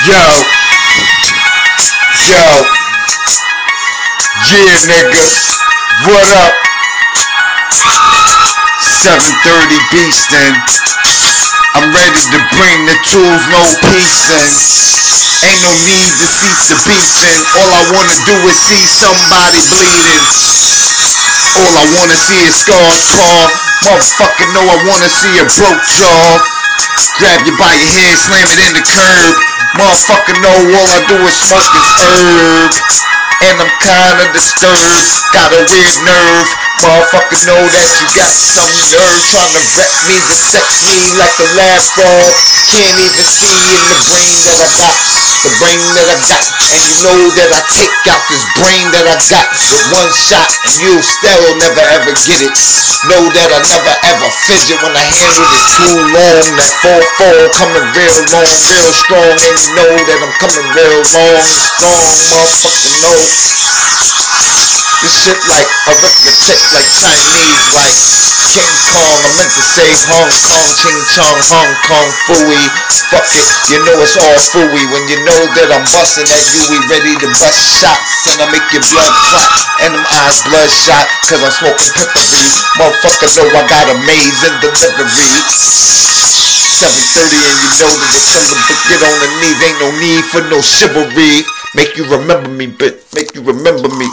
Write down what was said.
Yo, yo, yeah, nigga, what up? 730 beastin'. I'm ready to bring the tools, no peacin'. Ain't no need to cease the beefing. All I wanna do is see somebody bleeding. All I wanna see is scars fall. Motherfucker know I wanna see a broke jaw. Grab you by your head, slam it in the curb. Motherfucker know all I do is this herb. And I'm kinda disturbed, got a weird nerve. Motherfucker know that you got some nerve trying to wreck me, dissect me like a frog. Can't even see in the brain that I got, the brain that I got. And you know that I take out this brain that I got with one shot, and you'll still never ever get it. Know that I never ever fidget when I handle it too long. That 4-4 coming real long, real strong, and you know that I'm coming real long, strong. Motherfucker know. This shit like arithmetic, like Chinese, like King Kong. I meant to say Hong Kong, Ching Chong, Hong Kong, Fooey. Fuck it, you know it's all fooey. When you know that I'm busting at you, we ready to bust shots. And I make your blood clot, and them eyes bloodshot, cause I'm smoking peppery. Motherfucker know I got amazing delivery. 730 and you know that the killer but get on the knees. Ain't no need for no chivalry. Make you remember me, bitch. Make you remember me.